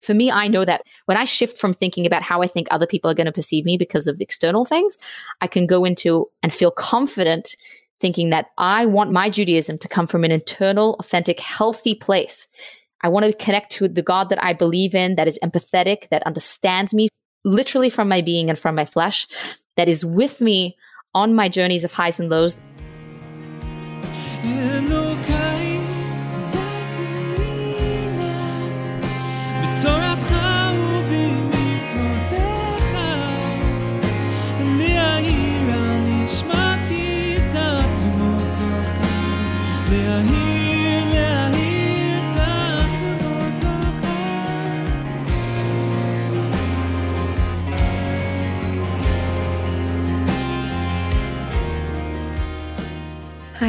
For me, I know that when I shift from thinking about how I think other people are going to perceive me because of external things, I can go into and feel confident thinking that I want my Judaism to come from an internal, authentic, healthy place. I want to connect to the God that I believe in, that is empathetic, that understands me literally from my being and from my flesh, that is with me on my journeys of highs and lows.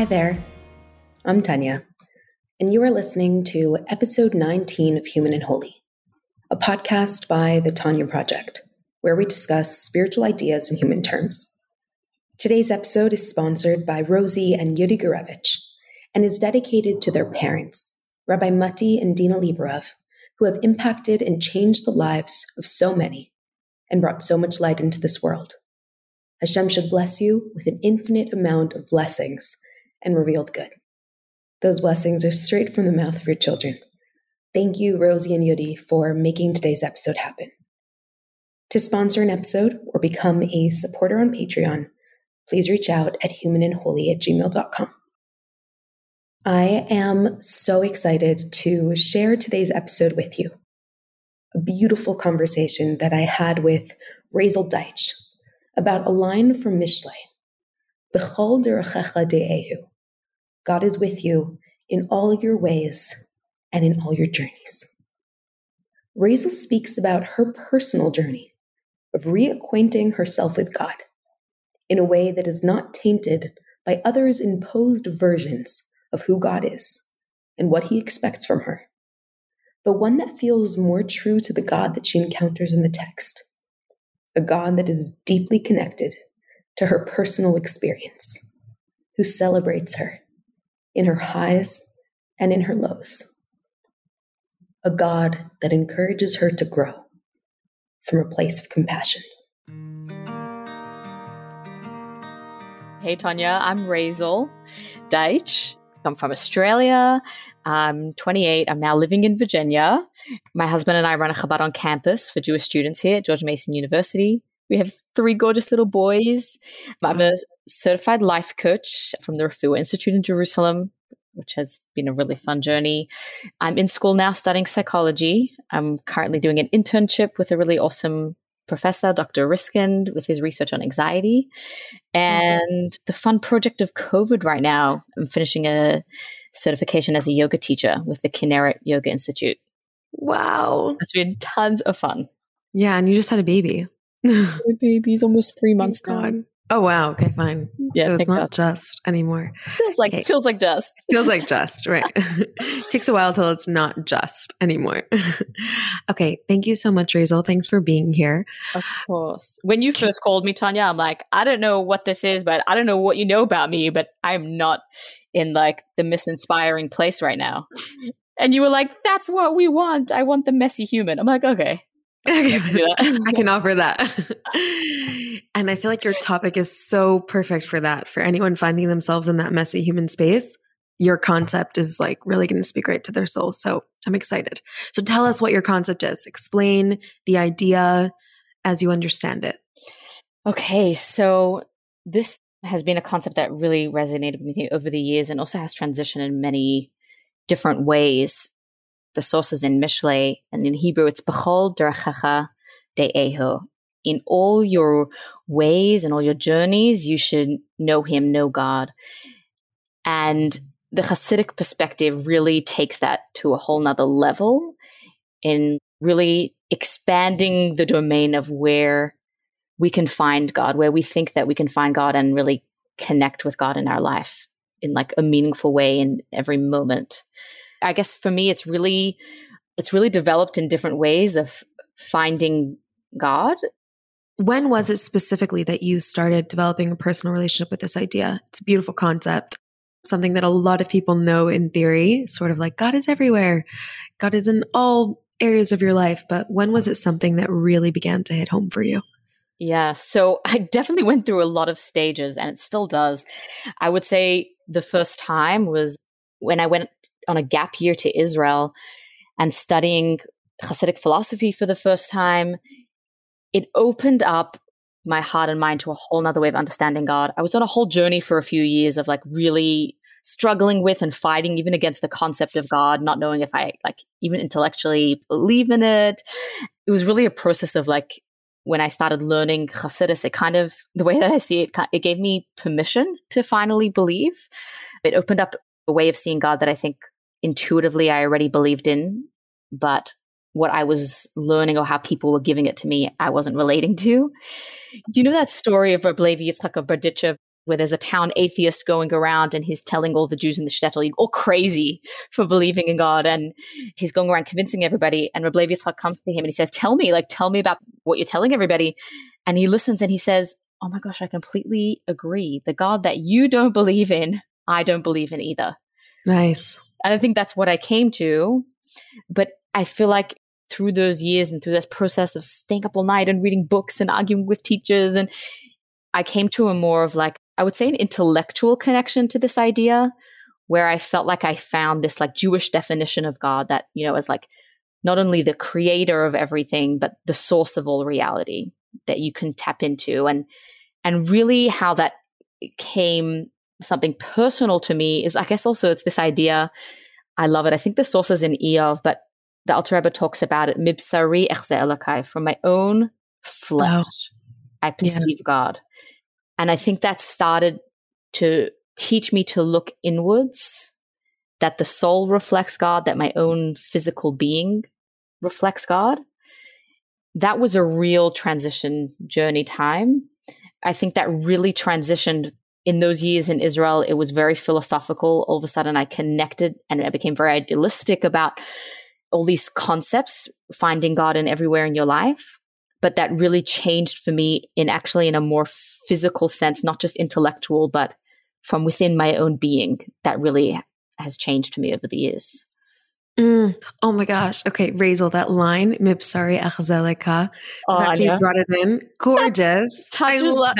Hi there. I'm Tanya, and you are listening to episode 19 of Human and Holy, a podcast by the Tanya Project, where we discuss spiritual ideas in human terms. Today's episode is sponsored by Rosie and Yudi Gurevich and is dedicated to their parents, Rabbi Mati and Dina Liberov, who have impacted and changed the lives of so many and brought so much light into this world. Hashem should bless you with an infinite amount of blessings and revealed good. Those blessings are straight from the mouth of your children. Thank you, Rosie and Yodi, for making today's episode happen. To sponsor an episode or become a supporter on Patreon, please reach out at humanandholy at gmail.com. I am so excited to share today's episode with you. A beautiful conversation that I had with Razel Deitch about a line from Mishlei, Bechol de'ehu, God is with you in all your ways and in all your journeys. Razel speaks about her personal journey of reacquainting herself with God in a way that is not tainted by others' imposed versions of who God is and what he expects from her, but one that feels more true to the God that she encounters in the text, a God that is deeply connected to her personal experience, who celebrates her in her highs and in her lows. A God that encourages her to grow from a place of compassion. Hey, Tanya, I'm Razel Deitch. I'm from Australia. I'm 28. I'm now living in Virginia. My husband and I run a Chabad on campus for Jewish students here at George Mason University. We have three gorgeous little boys. I'm a certified life coach from the Refuah Institute in Jerusalem, which has been a really fun journey. I'm in school now studying psychology. I'm currently doing an internship with a really awesome professor, Dr. Riskind, with his research on anxiety. And the fun project of COVID right now, I'm finishing a certification as a yoga teacher with the Kinneret Yoga Institute. Wow. It's been tons of fun. Yeah, and you just had a baby. My baby's almost three months gone. Oh wow. Okay, fine. Yeah, so it's not just anymore. Feels like okay. feels like just. feels like just right. Takes a while till it's not just anymore. okay, thank you so much, Razel. Thanks for being here. Of course. When you first called me, Tanya, I'm like, I don't know what this is, but I don't know what you know about me, but I'm not in like the misinspiring place right now. And you were like, "That's what we want. I want the messy human." I'm like, "Okay." Okay, I can offer that. and I feel like your topic is so perfect for that. For anyone finding themselves in that messy human space, your concept is like really going to speak right to their soul. So I'm excited. So tell us what your concept is. Explain the idea as you understand it. Okay, so this has been a concept that really resonated with me over the years and also has transitioned in many different ways the sources in Mishlei and in Hebrew it's Bechol Derechecha De'eho. In all your ways and all your journeys, you should know Him, know God. And the Hasidic perspective really takes that to a whole nother level in really expanding the domain of where we can find God, where we think that we can find God and really connect with God in our life in like a meaningful way in every moment. I guess for me, it's really, it's really developed in different ways of finding God. When was it specifically that you started developing a personal relationship with this idea? It's a beautiful concept, something that a lot of people know in theory, sort of like God is everywhere. God is in all areas of your life, but when was it something that really began to hit home for you? Yeah, so I definitely went through a lot of stages and it still does. I would say the first time was when I went on a gap year to Israel and studying Hasidic philosophy for the first time. It opened up my heart and mind to a whole nother way of understanding God. I was on a whole journey for a few years of like really struggling with and fighting even against the concept of God, not knowing if I like even intellectually believe in it. It was really a process of like when I started learning Hasidus, it kind of the way that I see it, it gave me permission to finally believe. It opened up a way of seeing God that I think intuitively I already believed in, but what I was learning or how people were giving it to me, I wasn't relating to. Do you know that story of Reb Levi Yitzchak of Berdichev where there's a town atheist going around and he's telling all the Jews in the shtetl, you're all crazy for believing in God. And he's going around convincing everybody. And Reb Levi Yitzchak comes to him and he says, tell me, like, tell me about what you're telling everybody. And he listens and he says, oh my gosh, I completely agree. The God that you don't believe in, I don't believe in either. Nice. And I think that's what I came to. But I feel like through those years and through this process of staying up all night and reading books and arguing with teachers and I came to a more of like I would say an intellectual connection to this idea where I felt like I found this like Jewish definition of God that, you know, as like not only the creator of everything, but the source of all reality that you can tap into. And and really how that came something personal to me is I guess also it's this idea. I love it. I think the source is in Iyov, but the Alter Rebbe talks about it, mibsari from my own flesh, I perceive yeah. God. And I think that started to teach me to look inwards, that the soul reflects God, that my own physical being reflects God. That was a real transition journey time. I think that really transitioned in those years in Israel. It was very philosophical. All of a sudden, I connected and I became very idealistic about all these concepts, finding God in everywhere in your life but that really changed for me in actually in a more physical sense, not just intellectual, but from within my own being. That really has changed for me over the years. Mm. Oh my gosh. Okay, Razel, that line, Mipsari Achzelika. Oh, you brought it in. Gorgeous. I love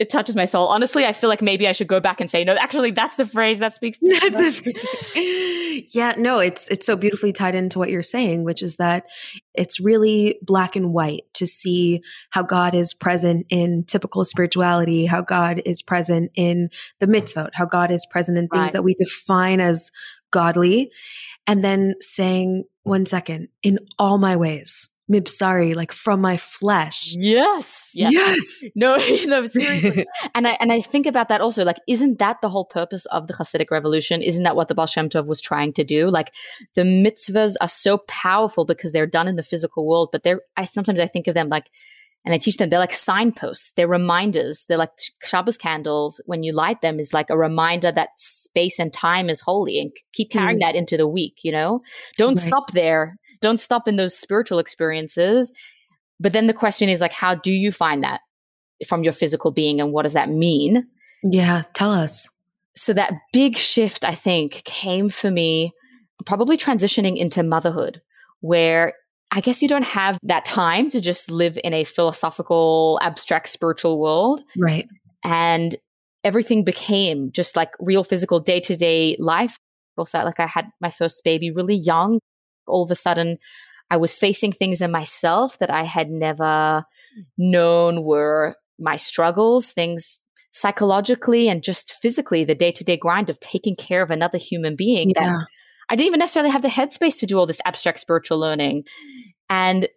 it touches my soul. Honestly, I feel like maybe I should go back and say, no, actually, that's the phrase that speaks to me. yeah, no, it's it's so beautifully tied into what you're saying, which is that it's really black and white to see how God is present in typical spirituality, how God is present in the mitzvot, how God is present in things right. that we define as godly, and then saying, one second, in all my ways mibsari, like from my flesh. Yes. Yeah. Yes. No, no, seriously. and I and I think about that also. Like, isn't that the whole purpose of the Hasidic revolution? Isn't that what the Baal Shem Tov was trying to do? Like, the mitzvahs are so powerful because they're done in the physical world, but they're. I sometimes I think of them like. And I teach them, they're like signposts. They're reminders. They're like Shabbos candles. When you light them is like a reminder that space and time is holy and keep carrying mm. that into the week, you know? Don't right. stop there don't stop in those spiritual experiences. But then the question is like, how do you find that from your physical being and what does that mean? Yeah, tell us. So that big shift, I think, came for me probably transitioning into motherhood, where I guess you don't have that time to just live in a philosophical, abstract spiritual world. Right. And everything became just like real physical day to day life. Also, like I had my first baby really young all of a sudden I was facing things in myself that I had never known were my struggles, things psychologically and just physically, the day to day grind of taking care of another human being yeah. that I didn't even necessarily have the headspace to do all this abstract spiritual learning. And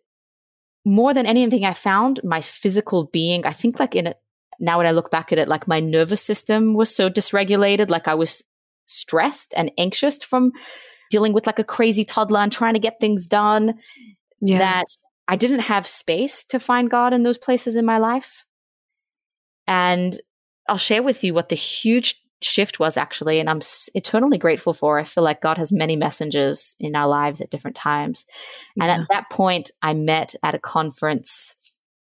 more than anything, I found my physical being, I think like in a, now when I look back at it, like my nervous system was so dysregulated, like I was stressed and anxious from dealing with like a crazy toddler and trying to get things done yeah. that I didn't have space to find God in those places in my life. And I'll share with you what the huge shift was actually, and I'm eternally grateful for. I feel like God has many messengers in our lives at different times. And yeah. at that point, I met at a conference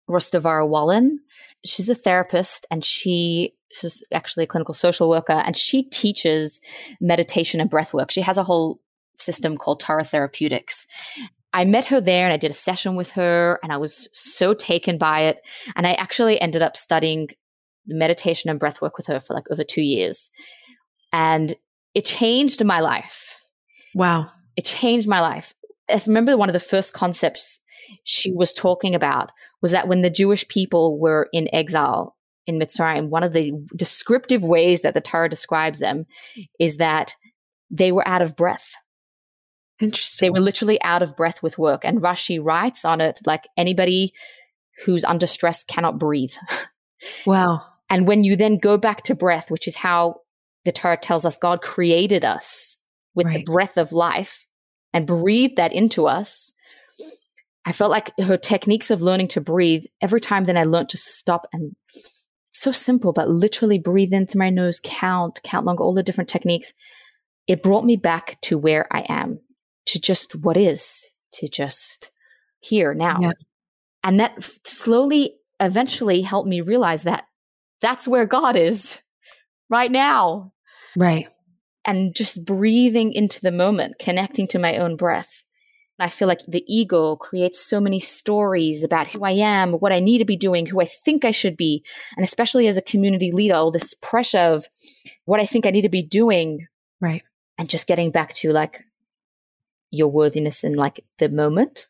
Rustavara Wallen. She's a therapist and she she's actually a clinical social worker and she teaches meditation and breath work. She has a whole system called Tara Therapeutics. I met her there and I did a session with her and I was so taken by it. And I actually ended up studying meditation and breath work with her for like over two years. And it changed my life. Wow. It changed my life. I remember one of the first concepts she was talking about was that when the Jewish people were in exile in Mitzrayim, one of the descriptive ways that the Torah describes them is that they were out of breath. Interesting. They were literally out of breath with work. And Rashi writes on it like anybody who's under stress cannot breathe. Wow. And when you then go back to breath, which is how the Torah tells us God created us with right. the breath of life and breathed that into us, I felt like her techniques of learning to breathe, every time then I learned to stop and so simple, but literally breathe in through my nose, count, count long, all the different techniques. It brought me back to where I am to just what is, to just here now. Yeah. And that slowly, eventually helped me realize that that's where God is right now. Right. And just breathing into the moment, connecting to my own breath. I feel like the ego creates so many stories about who I am, what I need to be doing, who I think I should be. And especially as a community leader, all this pressure of what I think I need to be doing. Right. And just getting back to like, your worthiness in like the moment.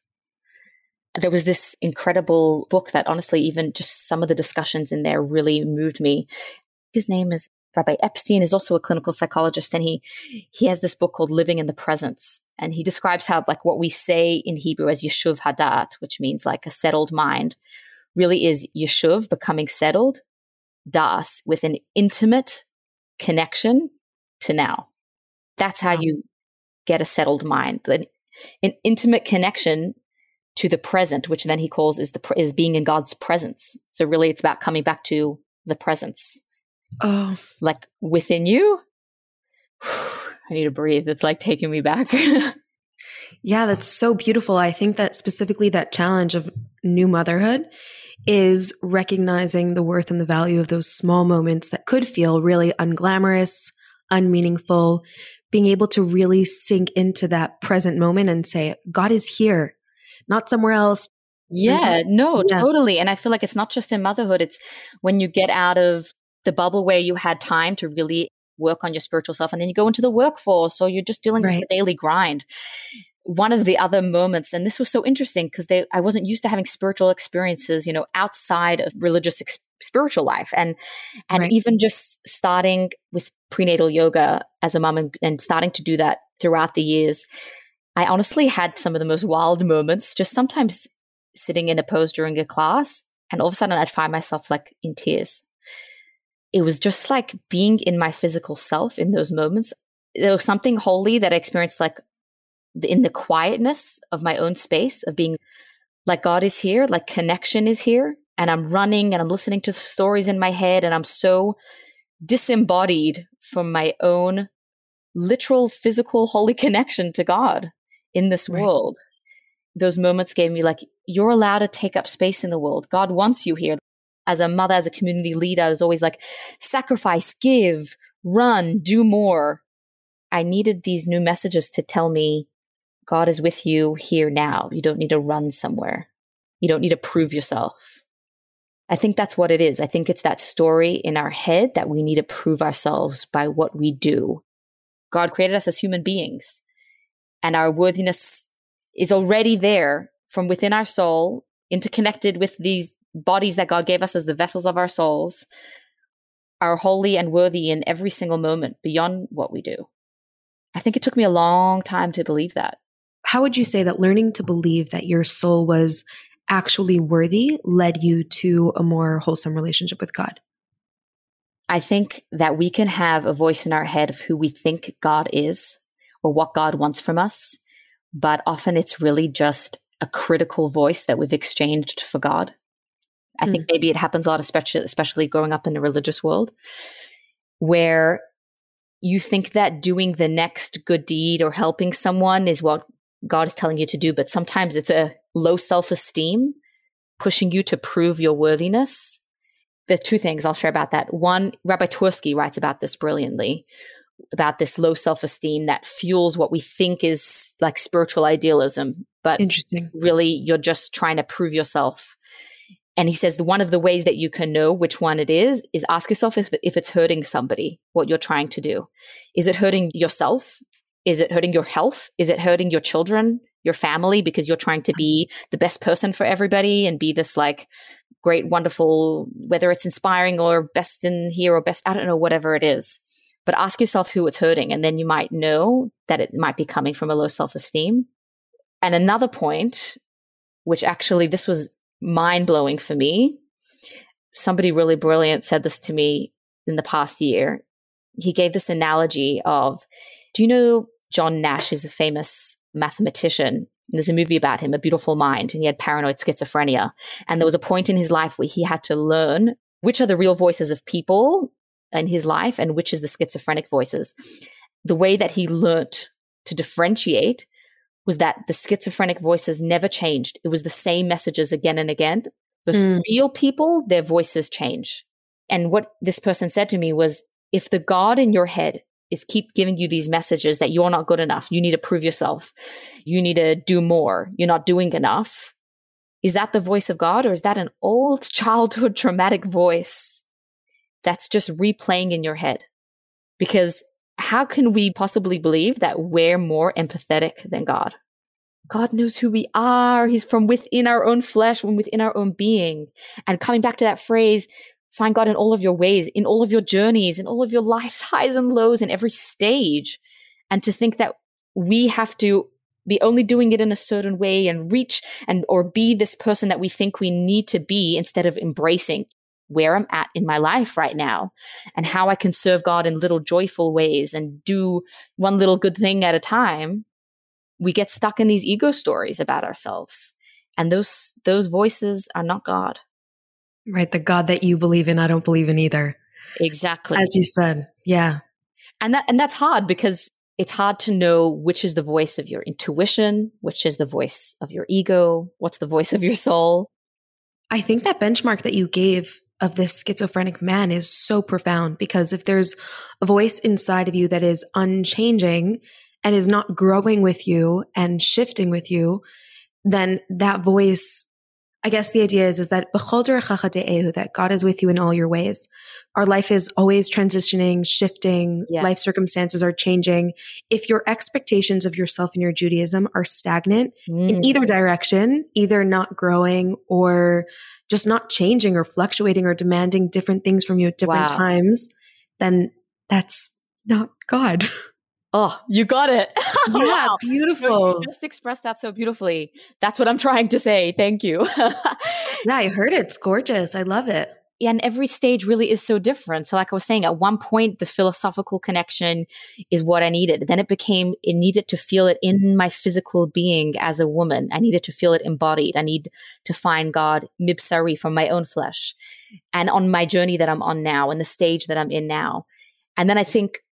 There was this incredible book that honestly, even just some of the discussions in there really moved me. His name is Rabbi Epstein is also a clinical psychologist and he he has this book called Living in the Presence and he describes how like what we say in Hebrew as yeshuv hadat which means like a settled mind really is yeshuv becoming settled das with an intimate connection to now that's how you get a settled mind, an, an intimate connection to the present, which then he calls is the is being in God's presence. So really, it's about coming back to the presence. Oh, like within you. I need to breathe. It's like taking me back. yeah, that's so beautiful. I think that specifically that challenge of new motherhood is recognizing the worth and the value of those small moments that could feel really unglamorous, unmeaningful, being able to really sink into that present moment and say, God is here, not somewhere else. Yeah, no, yeah. totally. And I feel like it's not just in motherhood, it's when you get out of the bubble where you had time to really work on your spiritual self and then you go into the workforce or you're just dealing right. with the daily grind one of the other moments and this was so interesting because they I wasn't used to having spiritual experiences you know outside of religious ex- spiritual life and and right. even just starting with prenatal yoga as a mom and, and starting to do that throughout the years I honestly had some of the most wild moments just sometimes sitting in a pose during a class and all of a sudden I'd find myself like in tears it was just like being in my physical self in those moments there was something holy that I experienced like in the quietness of my own space of being like God is here, like connection is here. And I'm running and I'm listening to stories in my head and I'm so disembodied from my own literal, physical, holy connection to God in this right. world. Those moments gave me like, you're allowed to take up space in the world. God wants you here. As a mother, as a community leader, I was always like, sacrifice, give, run, do more. I needed these new messages to tell me God is with you here now. You don't need to run somewhere. You don't need to prove yourself. I think that's what it is. I think it's that story in our head that we need to prove ourselves by what we do. God created us as human beings, and our worthiness is already there from within our soul, interconnected with these bodies that God gave us as the vessels of our souls, are holy and worthy in every single moment beyond what we do. I think it took me a long time to believe that how would you say that learning to believe that your soul was actually worthy led you to a more wholesome relationship with God? I think that we can have a voice in our head of who we think God is or what God wants from us, but often it's really just a critical voice that we've exchanged for God. I mm. think maybe it happens a lot, especially, especially growing up in the religious world, where you think that doing the next good deed or helping someone is what God is telling you to do, but sometimes it's a low self esteem pushing you to prove your worthiness. The two things I'll share about that. One, Rabbi Twersky writes about this brilliantly about this low self esteem that fuels what we think is like spiritual idealism but interesting. Really, you're just trying to prove yourself. And he says one of the ways that you can know which one it is is ask yourself if, if it's hurting somebody, what you're trying to do. Is it hurting yourself? Is it hurting your health? Is it hurting your children, your family, because you're trying to be the best person for everybody and be this like great, wonderful, whether it's inspiring or best in here or best, I don't know, whatever it is. But ask yourself who it's hurting, and then you might know that it might be coming from a low self esteem. And another point, which actually this was mind blowing for me, somebody really brilliant said this to me in the past year. He gave this analogy of do you know John Nash is a famous mathematician? There's a movie about him, A Beautiful Mind, and he had paranoid schizophrenia. And there was a point in his life where he had to learn which are the real voices of people in his life and which is the schizophrenic voices. The way that he learnt to differentiate was that the schizophrenic voices never changed. It was the same messages again and again. The mm. real people, their voices change. And what this person said to me was if the God in your head is keep giving you these messages that you're not good enough, you need to prove yourself, you need to do more, you're not doing enough. Is that the voice of God or is that an old childhood traumatic voice that's just replaying in your head. Because how can we possibly believe that we're more empathetic than God? God knows who we are. He's from within our own flesh, from within our own being. And coming back to that phrase, find God in all of your ways, in all of your journeys, in all of your life's highs and lows, in every stage. And to think that we have to be only doing it in a certain way and reach and or be this person that we think we need to be instead of embracing where I'm at in my life right now and how I can serve God in little joyful ways and do one little good thing at a time, we get stuck in these ego stories about ourselves. And those those voices are not God. Right, the God that you believe in, I don't believe in either. Exactly. As you said. Yeah. And that and that's hard because it's hard to know which is the voice of your intuition, which is the voice of your ego, what's the voice of your soul. I think that benchmark that you gave of this schizophrenic man is so profound because if there's a voice inside of you that is unchanging and is not growing with you and shifting with you, then that voice, I guess the idea is, is that that God is with you in all your ways. Our life is always transitioning, shifting, yeah. life circumstances are changing. If your expectations of yourself and your Judaism are stagnant mm. in either direction, either not growing or just not changing or fluctuating or demanding different things from you at different wow. times, then that's not God. Oh, you got it. Yeah, wow. beautiful. You just expressed that so beautifully. That's what I'm trying to say. Thank you. yeah, I heard it. It's gorgeous. I love it Yeah, and every stage really is so different. So, like I was saying, at one point, the philosophical connection is what I needed. Then it became, it needed to feel it in my physical being as a woman. I needed to feel it embodied. I need to find God mibsari from my own flesh. And on my journey that I'm on now and the stage that I'm in now. And then I think,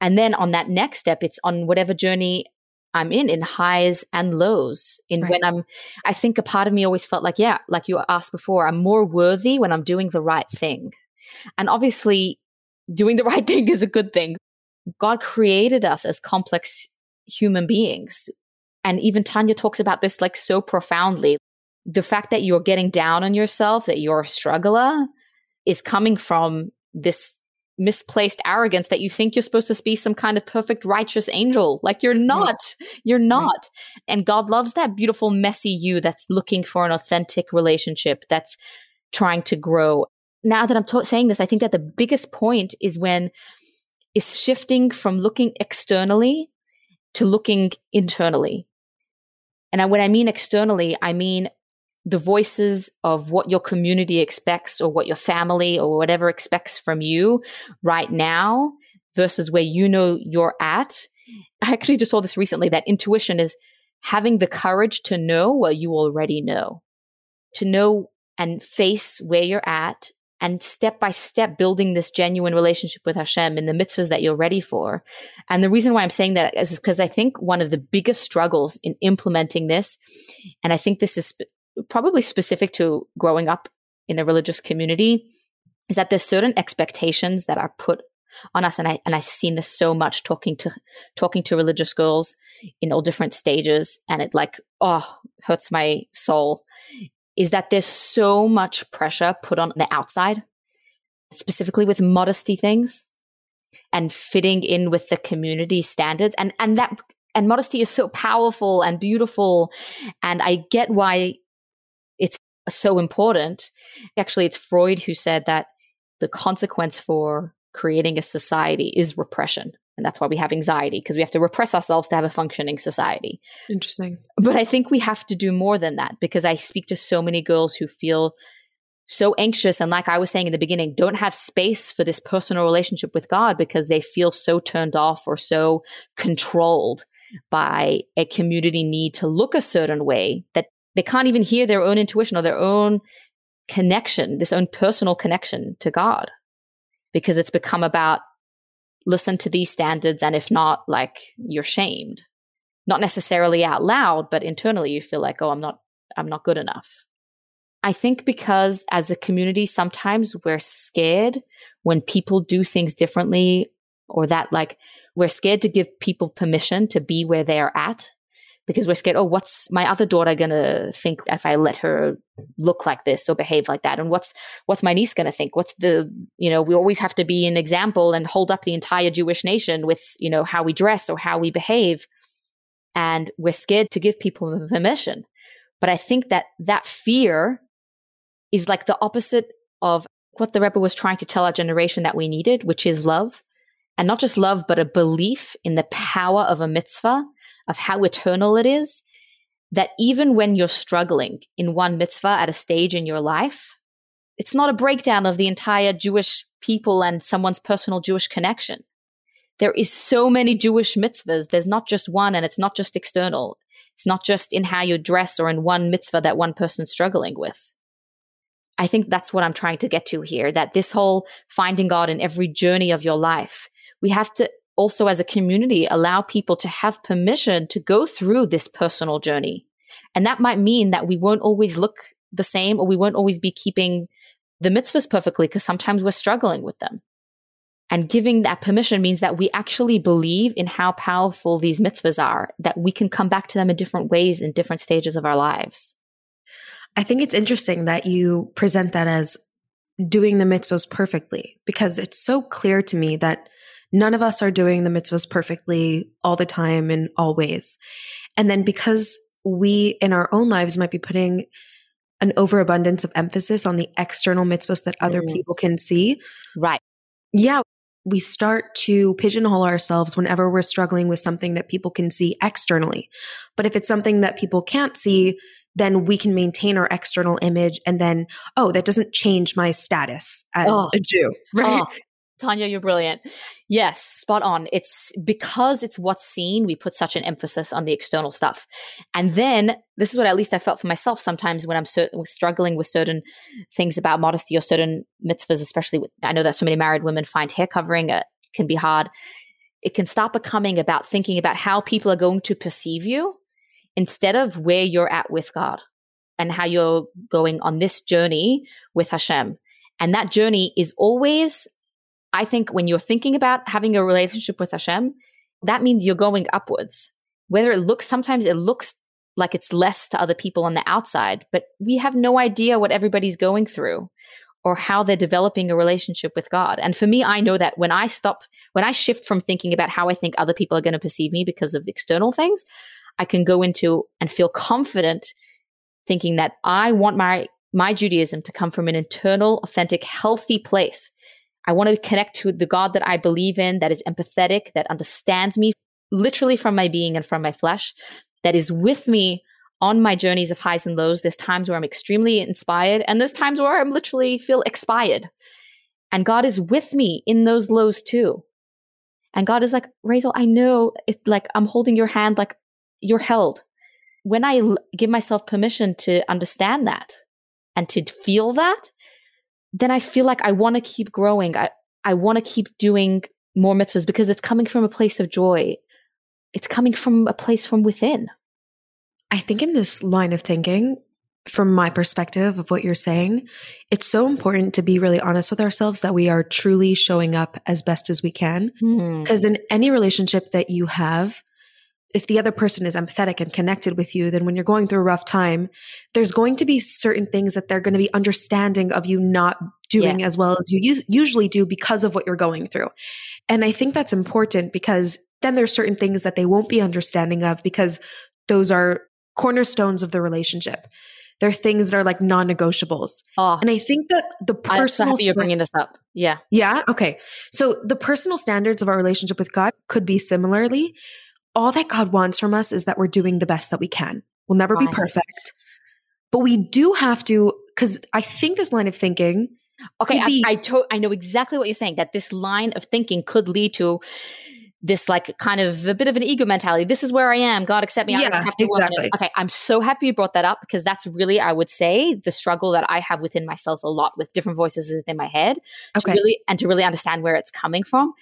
and then on that next step, it's on whatever journey I'm in, in highs and lows. In right. when I'm, I think a part of me always felt like, yeah, like you asked before, I'm more worthy when I'm doing the right thing. And obviously, doing the right thing is a good thing. God created us as complex human beings. And even Tanya talks about this like so profoundly. The fact that you're getting down on yourself, that you're a struggler, is coming from this misplaced arrogance that you think you're supposed to be some kind of perfect righteous angel. Like you're not. You're not. And god loves that beautiful messy you that's looking for an authentic relationship that's trying to grow. Now that i'm t- saying this i think that the biggest point is when is shifting from looking externally to looking internally. And when i mean externally i mean the voices of what your community expects or what your family or whatever expects from you right now versus where you know you're at. I actually just saw this recently that intuition is having the courage to know what you already know, to know and face where you're at and step by step building this genuine relationship with Hashem in the mitzvahs that you're ready for. And the reason why I'm saying that is because I think one of the biggest struggles in implementing this, and I think this is probably specific to growing up in a religious community is that there's certain expectations that are put on us and I and I've seen this so much talking to talking to religious girls in all different stages and it like oh hurts my soul is that there's so much pressure put on the outside, specifically with modesty things and fitting in with the community standards. And and that and modesty is so powerful and beautiful. And I get why so important. Actually, it's Freud who said that the consequence for creating a society is repression. And that's why we have anxiety, because we have to repress ourselves to have a functioning society. Interesting. But I think we have to do more than that because I speak to so many girls who feel so anxious and like I was saying in the beginning, don't have space for this personal relationship with God because they feel so turned off or so controlled by a community need to look a certain way that they can't even hear their own intuition or their own connection, this own personal connection to God because it's become about listen to these standards and if not like you're shamed. Not necessarily out loud but internally you feel like oh i'm not i'm not good enough. I think because as a community sometimes we're scared when people do things differently or that like we're scared to give people permission to be where they're at because we're scared, oh, what's my other daughter going to think if I let her look like this or behave like that? And what's, what's my niece going to think? What's the, you know, we always have to be an example and hold up the entire Jewish nation with, you know, how we dress or how we behave. And we're scared to give people permission. But I think that that fear is like the opposite of what the Rebbe was trying to tell our generation that we needed, which is love. And not just love, but a belief in the power of a mitzvah of how eternal it is, that even when you're struggling in one mitzvah at a stage in your life, it's not a breakdown of the entire Jewish people and someone's personal Jewish connection. There is so many Jewish mitzvahs. There's not just one, and it's not just external. It's not just in how you dress or in one mitzvah that one person's struggling with. I think that's what I'm trying to get to here that this whole finding God in every journey of your life, we have to also as a community allow people to have permission to go through this personal journey. And that might mean that we won't always look the same or we won't always be keeping the mitzvahs perfectly because sometimes we're struggling with them. And giving that permission means that we actually believe in how powerful these mitzvahs are, that we can come back to them in different ways in different stages of our lives. I think it's interesting that you present that as doing the mitzvahs perfectly because it's so clear to me that none of us are doing the mitzvahs perfectly all the time and always. And then because we in our own lives might be putting an overabundance of emphasis on the external mitzvahs that other mm. people can see. Right. Yeah. We start to pigeonhole ourselves whenever we're struggling with something that people can see externally. But if it's something that people can't see, then we can maintain our external image and then, oh, that doesn't change my status as oh. a Jew. Right. Oh, Tanya, you're brilliant. Yes, spot on. It's because it's what's seen, we put such an emphasis on the external stuff. And then this is what at least I felt for myself sometimes when I'm struggling with certain things about modesty or certain mitzvahs, especially with, I know that so many married women find hair covering uh, can be hard. It can start becoming about thinking about how people are going to perceive you instead of where you're at with God and how you're going on this journey with Hashem. And that journey is always I think when you're thinking about having a relationship with Hashem, that means you're going upwards. Whether it looks, sometimes it looks like it's less to other people on the outside, but we have no idea what everybody's going through or how they're developing a relationship with God. And for me, I know that when I stop, when I shift from thinking about how I think other people are going to perceive me because of external things, I can go into and feel confident thinking that I want my my Judaism to come from an internal, authentic, healthy place I want to connect to the God that I believe in, that is empathetic, that understands me literally from my being and from my flesh, that is with me on my journeys of highs and lows. There's times where I'm extremely inspired, and there's times where I'm literally feel expired. And God is with me in those lows too. And God is like, Rachel, I know it's like I'm holding your hand, like you're held. When I give myself permission to understand that and to feel that, then I feel like I want to keep growing. I, I want to keep doing more mitzvahs because it's coming from a place of joy. It's coming from a place from within. I think in this line of thinking, from my perspective of what you're saying, it's so important to be really honest with ourselves that we are truly showing up as best as we can. Because hmm. in any relationship that you have, if the other person is empathetic and connected with you, then when you're going through a rough time, there's going to be certain things that they're going to be understanding of you not doing yeah. as well as you usually do because of what you're going through. And I think that's important because then there's certain things that they won't be understanding of because those are cornerstones of the relationship. They're things that are like non-negotiables. Oh, and I think that the personal. I'm so happy you're bringing this up. Yeah. Yeah. Okay. So the personal standards of our relationship with God could be similarly. All that God wants from us is that we're doing the best that we can. We'll never be perfect, but we do have to. Because I think this line of thinking. Okay, I, I, to- I know exactly what you're saying. That this line of thinking could lead to this like kind of a bit of an ego mentality. This is where I am. God accept me. Yeah, I have to exactly. Okay, I'm so happy you brought that up because that's really, I would say, the struggle that I have within myself a lot with different voices within my head. Okay. To really and to really understand where it's coming from.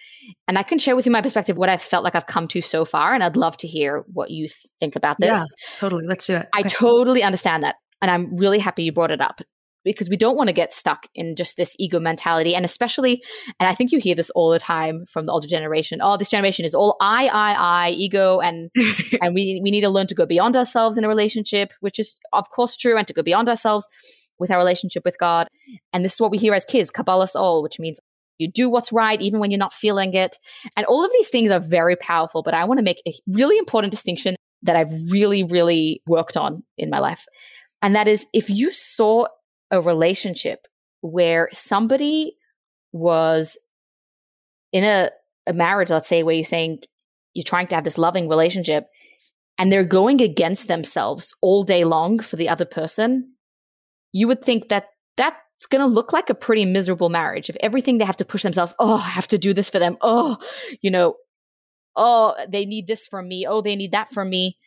And I can share with you my perspective, what I've felt like I've come to so far, and I'd love to hear what you think about this. Yeah, totally. Let's do it. Okay. I totally understand that. And I'm really happy you brought it up because we don't want to get stuck in just this ego mentality. And especially, and I think you hear this all the time from the older generation. Oh, this generation is all I, I, I, ego, and and we we need to learn to go beyond ourselves in a relationship, which is of course true, and to go beyond ourselves with our relationship with God. And this is what we hear as kids, Kabbalas Ol, which means you do what's right even when you're not feeling it. And all of these things are very powerful, but I want to make a really important distinction that I've really, really worked on in my life. And that is if you saw a relationship where somebody was in a, a marriage, let's say, where you're saying you're trying to have this loving relationship and they're going against themselves all day long for the other person, you would think that that's going to look like a pretty miserable marriage. If everything they have to push themselves, oh, I have to do this for them. Oh, you know, oh, they need this from me. Oh, they need that from me.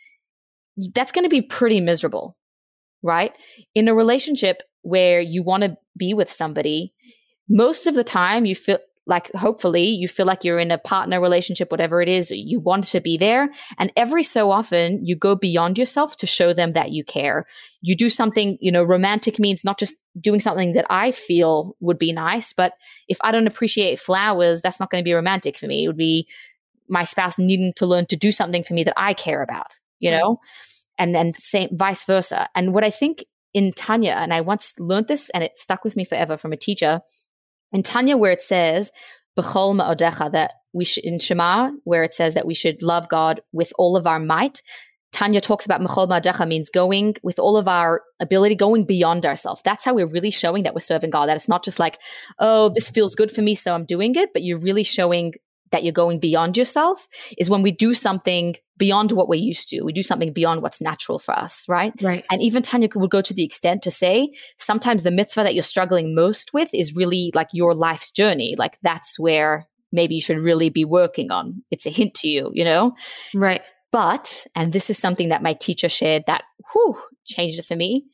That's going to be pretty miserable, right? In a relationship, where you want to be with somebody, most of the time you feel like hopefully you feel like you're in a partner relationship, whatever it is, you want to be there. And every so often you go beyond yourself to show them that you care. You do something, you know, romantic means not just doing something that I feel would be nice, but if I don't appreciate flowers, that's not going to be romantic for me. It would be my spouse needing to learn to do something for me that I care about, you know? And and same vice versa. And what I think in Tanya, and I once learned this and it stuck with me forever from a teacher. In Tanya, where it says, B'chol ma'odecha, that we should, in Shema, where it says that we should love God with all of our might, Tanya talks about Mechol Ma'odecha means going with all of our ability, going beyond ourselves. That's how we're really showing that we're serving God. That it's not just like, oh, this feels good for me, so I'm doing it, but you're really showing that you're going beyond yourself is when we do something beyond what we're used to. We do something beyond what's natural for us, right? Right. And even Tanya would go to the extent to say sometimes the mitzvah that you're struggling most with is really like your life's journey. Like that's where maybe you should really be working on. It's a hint to you, you know? Right. But, and this is something that my teacher shared that whew, changed it for me.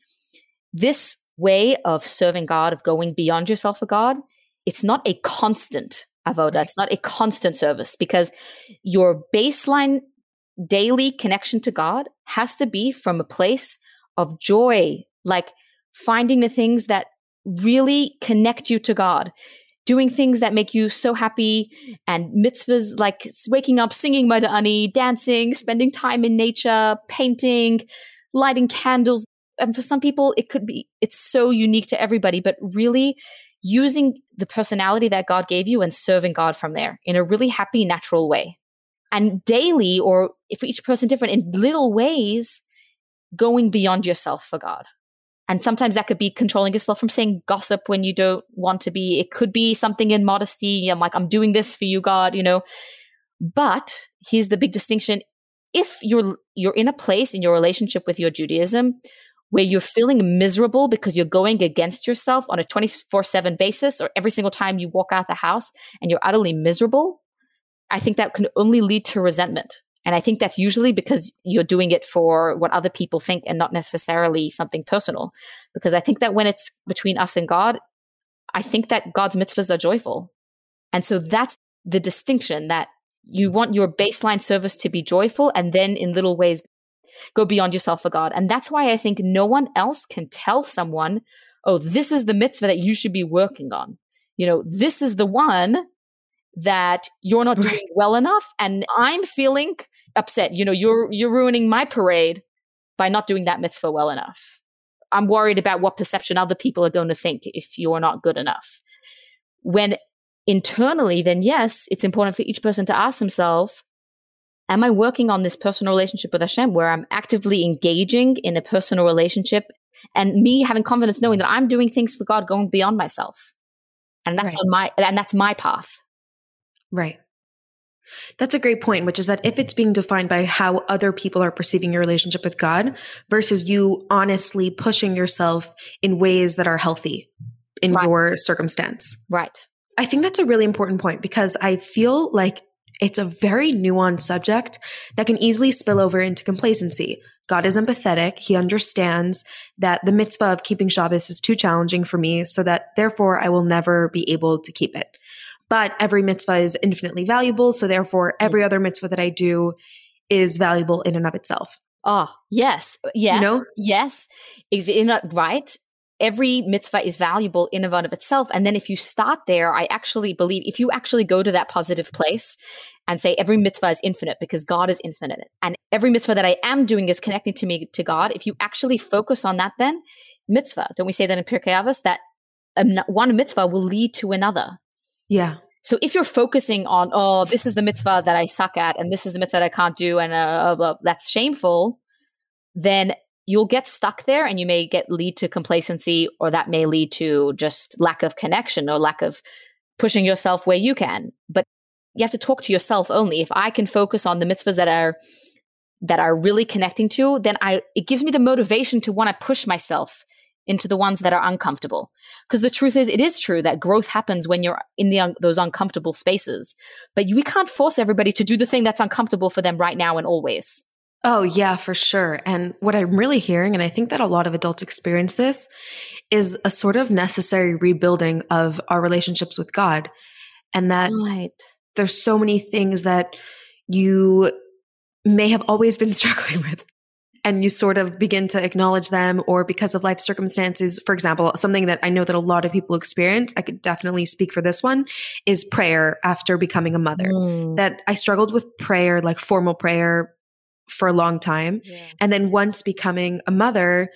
This way of serving God, of going beyond yourself for God, it's not a constant avoda. It's not a constant service because your baseline daily connection to God has to be from a place of joy, like finding the things that really connect you to God, doing things that make you so happy, and mitzvahs like waking up, singing Modeh Ani, dancing, spending time in nature, painting, lighting candles. And for some people, it could be, it's so unique to everybody, but really using the personality that God gave you and serving God from there in a really happy, natural way. And daily, or for each person different, in little ways, going beyond yourself for God. And sometimes that could be controlling yourself from saying gossip when you don't want to be. It could be something in modesty. I'm like, I'm doing this for you, God, you know. But here's the big distinction. If you're you're in a place in your relationship with your Judaism where you're feeling miserable because you're going against yourself on a 24 7 basis, or every single time you walk out the house and you're utterly miserable, I think that can only lead to resentment. And I think that's usually because you're doing it for what other people think and not necessarily something personal. Because I think that when it's between us and God, I think that God's mitzvahs are joyful. And so that's the distinction that you want your baseline service to be joyful and then in little ways Go beyond yourself for God. And that's why I think no one else can tell someone, oh, this is the mitzvah that you should be working on. You know, this is the one. that you're not doing well enough and I'm feeling upset. You know, you're you're ruining my parade by not doing that mitzvah well enough. I'm worried about what perception other people are going to think if you're not good enough. When internally, then yes, it's important for each person to ask himself, am I working on this personal relationship with Hashem where I'm actively engaging in a personal relationship and me having confidence knowing that I'm doing things for God going beyond myself. And that's right. on my and that's my path. Right. That's a great point, which is that if it's being defined by how other people are perceiving your relationship with God versus you honestly pushing yourself in ways that are healthy in right. your circumstance. Right. I think that's a really important point because I feel like it's a very nuanced subject that can easily spill over into complacency. God is empathetic. He understands that the mitzvah of keeping Shabbos is too challenging for me, so that therefore I will never be able to keep it. But every mitzvah is infinitely valuable, so therefore every other mitzvah that I do is valuable in and of itself. Oh, yes. Yes. You know? Yes. Is it not right? Every mitzvah is valuable in and of itself. And then if you start there, I actually believe if you actually go to that positive place and say every mitzvah is infinite because God is infinite, and every mitzvah that I am doing is connecting to me to God. If you actually focus on that, then mitzvah, don't we say that in Pirkei Avos that one mitzvah will lead to another? Yeah. So if you're focusing on, oh, this is the mitzvah that I suck at, and this is the mitzvah that I can't do, and uh, uh, that's shameful, then you'll get stuck there and you may get lead to complacency or that may lead to just lack of connection or lack of pushing yourself where you can. But you have to talk to yourself only. If i can focus on the mitzvahs that are that are really connecting to then i it gives me the motivation to want to push myself into the ones that are uncomfortable. Because the truth is it is true that growth happens when you're in the un- those uncomfortable spaces. But we can't force everybody to do the thing that's uncomfortable for them right now and always Oh, yeah, for sure. And what I'm really hearing, and I think that a lot of adults experience this, is a sort of necessary rebuilding of our relationships with God. And that right. there's so many things that you may have always been struggling with. And you sort of begin to acknowledge them, or because of life circumstances. For example, something that I know that a lot of people experience, I could definitely speak for this one, is prayer after becoming a mother. Mm. That I struggled with prayer, like formal prayer, for a long time. Yeah. And then once becoming a mother,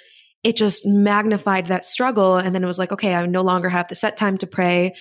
it just magnified that struggle. And then it was like, okay, I no longer have the set time to pray.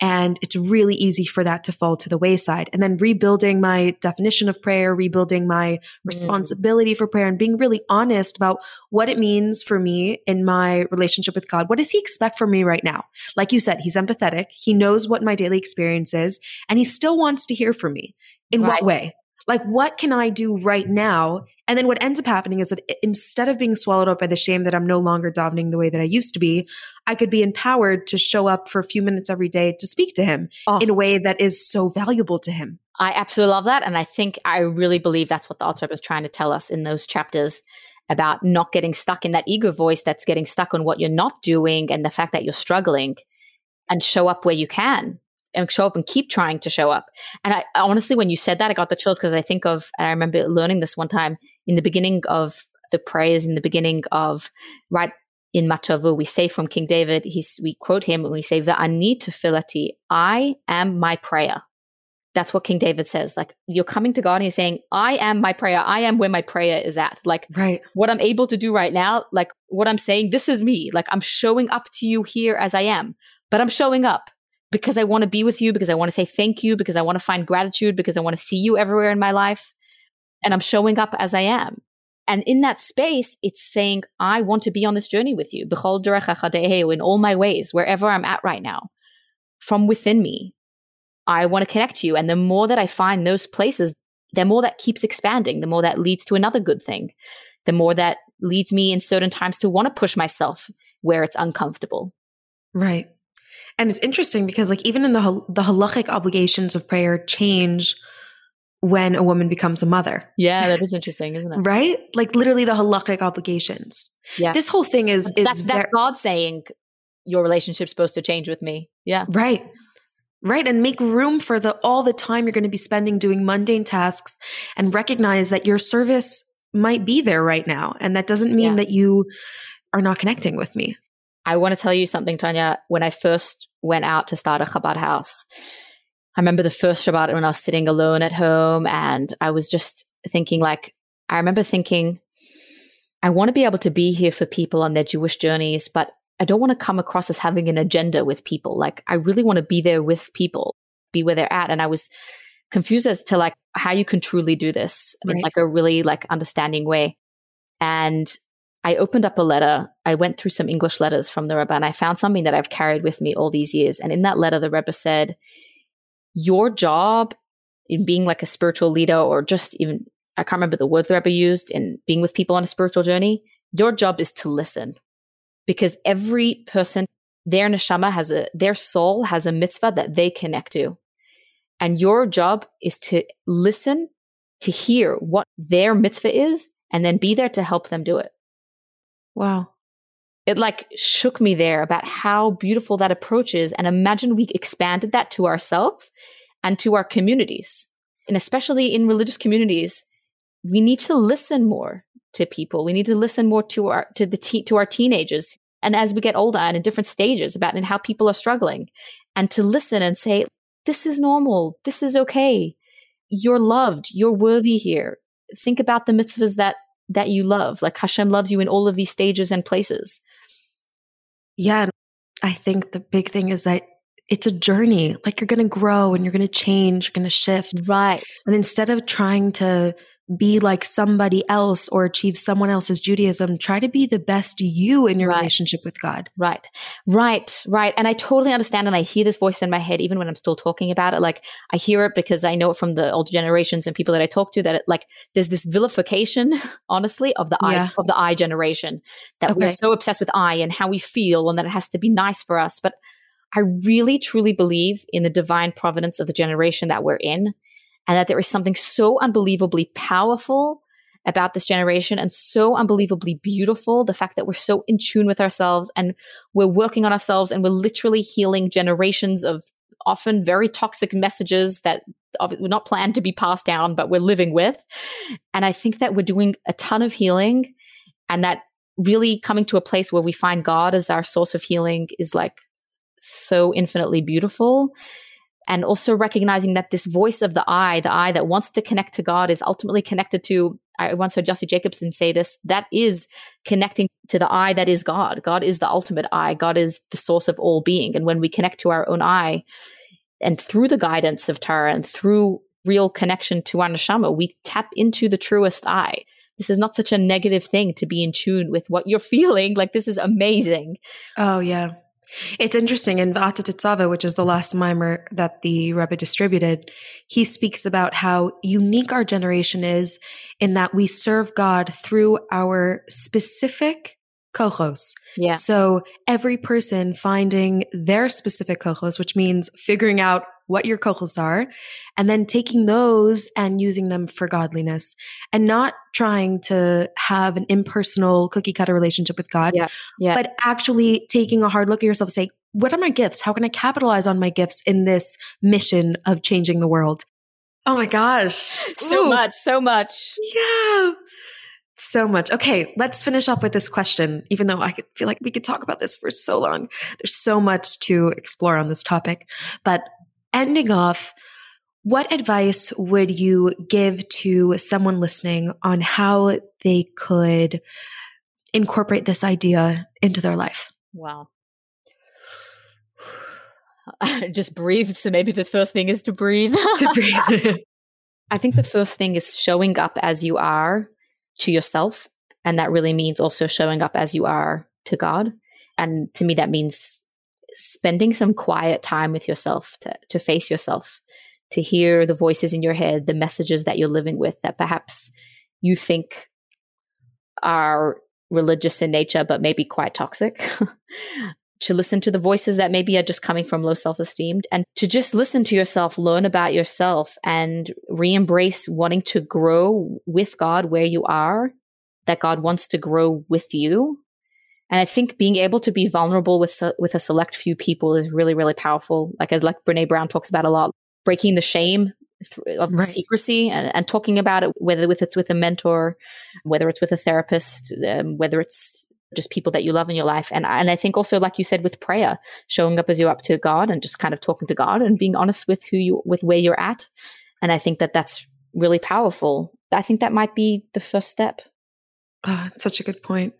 And it's really easy for that to fall to the wayside. And then rebuilding my definition of prayer, rebuilding my mm. responsibility for prayer, and being really honest about what it means for me in my relationship with God. What does He expect from me right now? Like you said, He's empathetic. He knows what my daily experience is, and He still wants to hear from me. In right. what way? Like, what can I do right now? And then what ends up happening is that instead of being swallowed up by the shame that I'm no longer davening the way that I used to be, I could be empowered to show up for a few minutes every day to speak to him oh. in a way that is so valuable to him. I absolutely love that. And I think I really believe that's what the Alter was trying to tell us in those chapters about not getting stuck in that ego voice that's getting stuck on what you're not doing and the fact that you're struggling and show up where you can and show up and keep trying to show up. And I honestly, when you said that, I got the chills because I think of, and I remember learning this one time in the beginning of the prayers, in the beginning of right in Mah Tovu, we say from King David, he's, we quote him and we say, Va'ani tefillati, I am my prayer. That's what King David says. Like you're coming to God and you're saying, I am my prayer. I am where my prayer is at. Like right. what I'm able to do right now, like what I'm saying, this is me. Like I'm showing up to you here as I am, but I'm showing up because I want to be with you, because I want to say thank you, because I want to find gratitude, because I want to see you everywhere in my life. And I'm showing up as I am. And in that space, it's saying, I want to be on this journey with you. In all my ways, wherever I'm at right now, from within me, I want to connect to you. And the more that I find those places, the more that keeps expanding, the more that leads to another good thing, the more that leads me in certain times to want to push myself where it's uncomfortable. Right. And it's interesting because like even in the the halachic obligations of prayer change when a woman becomes a mother. Yeah, that is interesting, isn't it? right? Like literally the halachic obligations. Yeah. This whole thing is is that's, that's God saying your relationship's supposed to change with me. Yeah. Right. Right. And make room for the all the time you're going to be spending doing mundane tasks and recognize that your service might be there right now. And that doesn't mean yeah. that you are not connecting with me. I want to tell you something, Tanya. When I first went out to start a Chabad house, I remember the first Shabbat when I was sitting alone at home and I was just thinking, like, I remember thinking, I want to be able to be here for people on their Jewish journeys, but I don't want to come across as having an agenda with people. Like, I really want to be there with people, be where they're at. And I was confused as to like how you can truly do this right. in like a really like understanding way. And I opened up a letter. I went through some English letters from the Rebbe and I found something that I've carried with me all these years. And in that letter, the Rebbe said, Your job in being like a spiritual leader or just even, I can't remember the words the Rebbe used in being with people on a spiritual journey, your job is to listen. Because every person, their neshama has a, their soul has a mitzvah that they connect to. And your job is to listen, to hear what their mitzvah is, and then be there to help them do it. Wow. It like shook me there about how beautiful that approach is. And imagine we expanded that to ourselves and to our communities. And especially in religious communities, we need to listen more to people. We need to listen more to our to the te- to our teenagers and as we get older and in different stages about and how people are struggling and to listen and say this is normal. This is okay. You're loved. You're worthy here. Think about the mitzvahs that that you love. Like Hashem loves you in all of these stages and places. Yeah. I think the big thing is that it's a journey. Like you're going to grow and you're going to change, you're going to shift. Right. And instead of trying to be like somebody else or achieve someone else's Judaism. Try to be the best you in your right. relationship with God. Right. Right. Right. And I totally understand. And I hear this voice in my head, even when I'm still talking about it. Like I hear it because I know it from the older generations and people that I talk to that it, like there's this vilification, honestly, of the yeah. I, of the I generation that okay. we're so obsessed with I and how we feel and that it has to be nice for us. But I really truly believe in the divine providence of the generation that we're in and that there is something so unbelievably powerful about this generation and so unbelievably beautiful. The fact that we're so in tune with ourselves and we're working on ourselves and we're literally healing generations of often very toxic messages that we're not planned to be passed down, but we're living with. And I think that we're doing a ton of healing and that really coming to a place where we find God as our source of healing is like so infinitely beautiful and also recognizing that this voice of the I, the I that wants to connect to God, is ultimately connected to. I once heard Jesse Jacobson say this that is connecting to the I that is God. God is the ultimate I. God is the source of all being. And when we connect to our own I, and through the guidance of Torah and through real connection to our neshama, we tap into the truest I. This is not such a negative thing to be in tune with what you're feeling. Like, this is amazing. Oh, yeah. It's interesting in Va'ata Tetzaveh, which is the last maamar that the Rebbe distributed, he speaks about how unique our generation is in that we serve God through our specific kohos. Yeah. So every person finding their specific kohos, which means figuring out what your kohos are, and then taking those and using them for godliness and not trying to have an impersonal cookie cutter relationship with God, yeah, yeah. but actually taking a hard look at yourself and say, what are my gifts? How can I capitalize on my gifts in this mission of changing the world? Oh my gosh. So Ooh. much, so much. Yeah. So much. Okay, let's finish up with this question, even though I feel like we could talk about this for so long. There's so much to explore on this topic. But ending off, what advice would you give to someone listening on how they could incorporate this idea into their life? Wow. Just breathe. So maybe the first thing is to breathe. to breathe. I think the first thing is showing up as you are to yourself. And that really means also showing up as you are to God. And to me, that means spending some quiet time with yourself to, to face yourself, to hear the voices in your head, the messages that you're living with that perhaps you think are religious in nature, but maybe quite toxic. to listen to the voices that maybe are just coming from low self esteem and to just listen to yourself, learn about yourself, and re embrace wanting to grow with God where you are, that God wants to grow with you and I think being able to be vulnerable with with a select few people is really really powerful. Like as like Brene Brown talks about a lot, breaking the shame of right. secrecy and, and, talking about it, whether with it's with a mentor, whether it's with a therapist, um, whether it's just people that you love in your life. And, and I think also, like you said, with prayer, showing up as you're up to God and just kind of talking to God and being honest with who you, with where you're at. And I think that that's really powerful. I think that might be the first step. Oh, such a good point.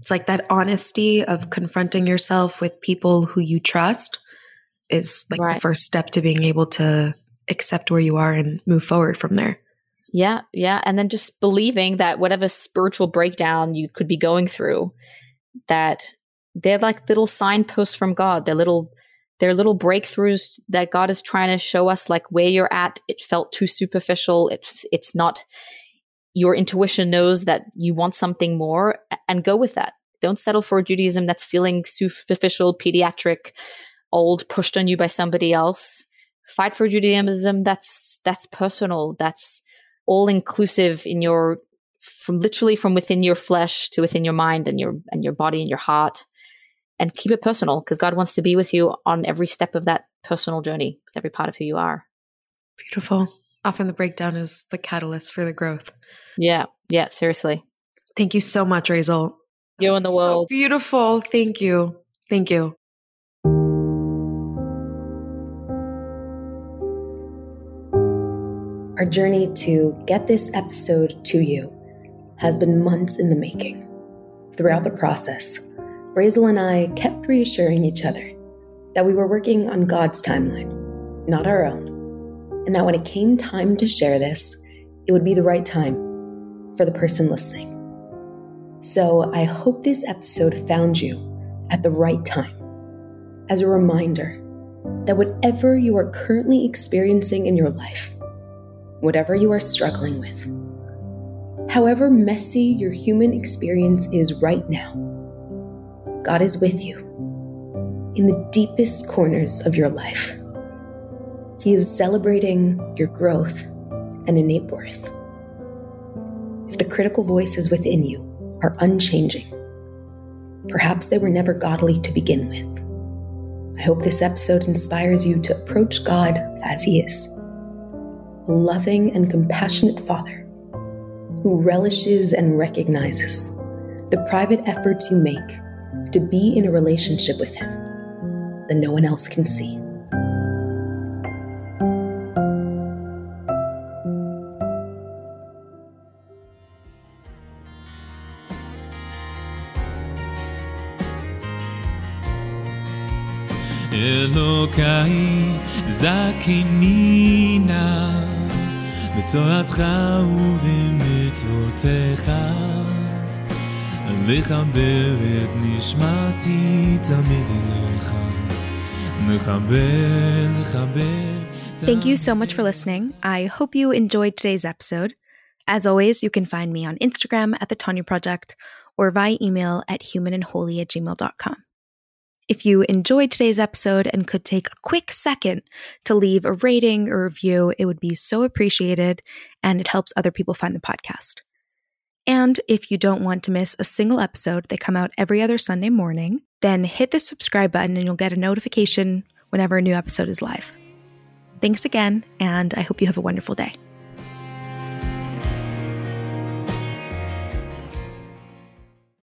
It's like that honesty of confronting yourself with people who you trust is like right. the first step to being able to accept where you are and move forward from there. Yeah, yeah. And then just believing that whatever spiritual breakdown you could be going through, that they're like little signposts from God. They're little they're little breakthroughs that God is trying to show us like where you're at. It felt too superficial. It's it's not your intuition knows that you want something more and go with that. Don't settle for Judaism that's feeling superficial, pediatric, old, pushed on you by somebody else. Fight for Judaism that's that's personal. That's all inclusive in your from literally from within your flesh to within your mind and your and your body and your heart and keep it personal because God wants to be with you on every step of that personal journey with every part of who you are. Beautiful. Often the breakdown is the catalyst for the growth. Yeah. Yeah. Seriously. Thank you so much, Rachel. You in the so world. Beautiful. Thank you. Thank you. Our journey to get this episode to you has been months in the making. Throughout the process, Brazel and I kept reassuring each other that we were working on God's timeline, not our own, and that when it came time to share this, it would be the right time for the person listening. So I hope this episode found you at the right time as a reminder that whatever you are currently experiencing in your life, whatever you are struggling with, however messy your human experience is right now, God is with you in the deepest corners of your life. He is celebrating your growth and innate worth. If the critical voices within you are unchanging, perhaps they were never godly to begin with. I hope this episode inspires you to approach God as He is a loving and compassionate Father who relishes and recognizes the private efforts you make to be in a relationship with Him that no one else can see. אלוקיי זכני נא בתורתך ובמצוותיך לחבר את נשמתי תמיד אליך מחבר, לחבר Thank you so much for listening. I hope you enjoyed today's episode. As always, you can find me on Instagram at the Tanya Project or via email at humanandholy at gmail.com. If you enjoyed today's episode and could take a quick second to leave a rating or review, it would be so appreciated and it helps other people find the podcast. And if you don't want to miss a single episode, they come out every other Sunday morning, then hit the subscribe button and you'll get a notification whenever a new episode is live. Thanks again, and I hope you have a wonderful day.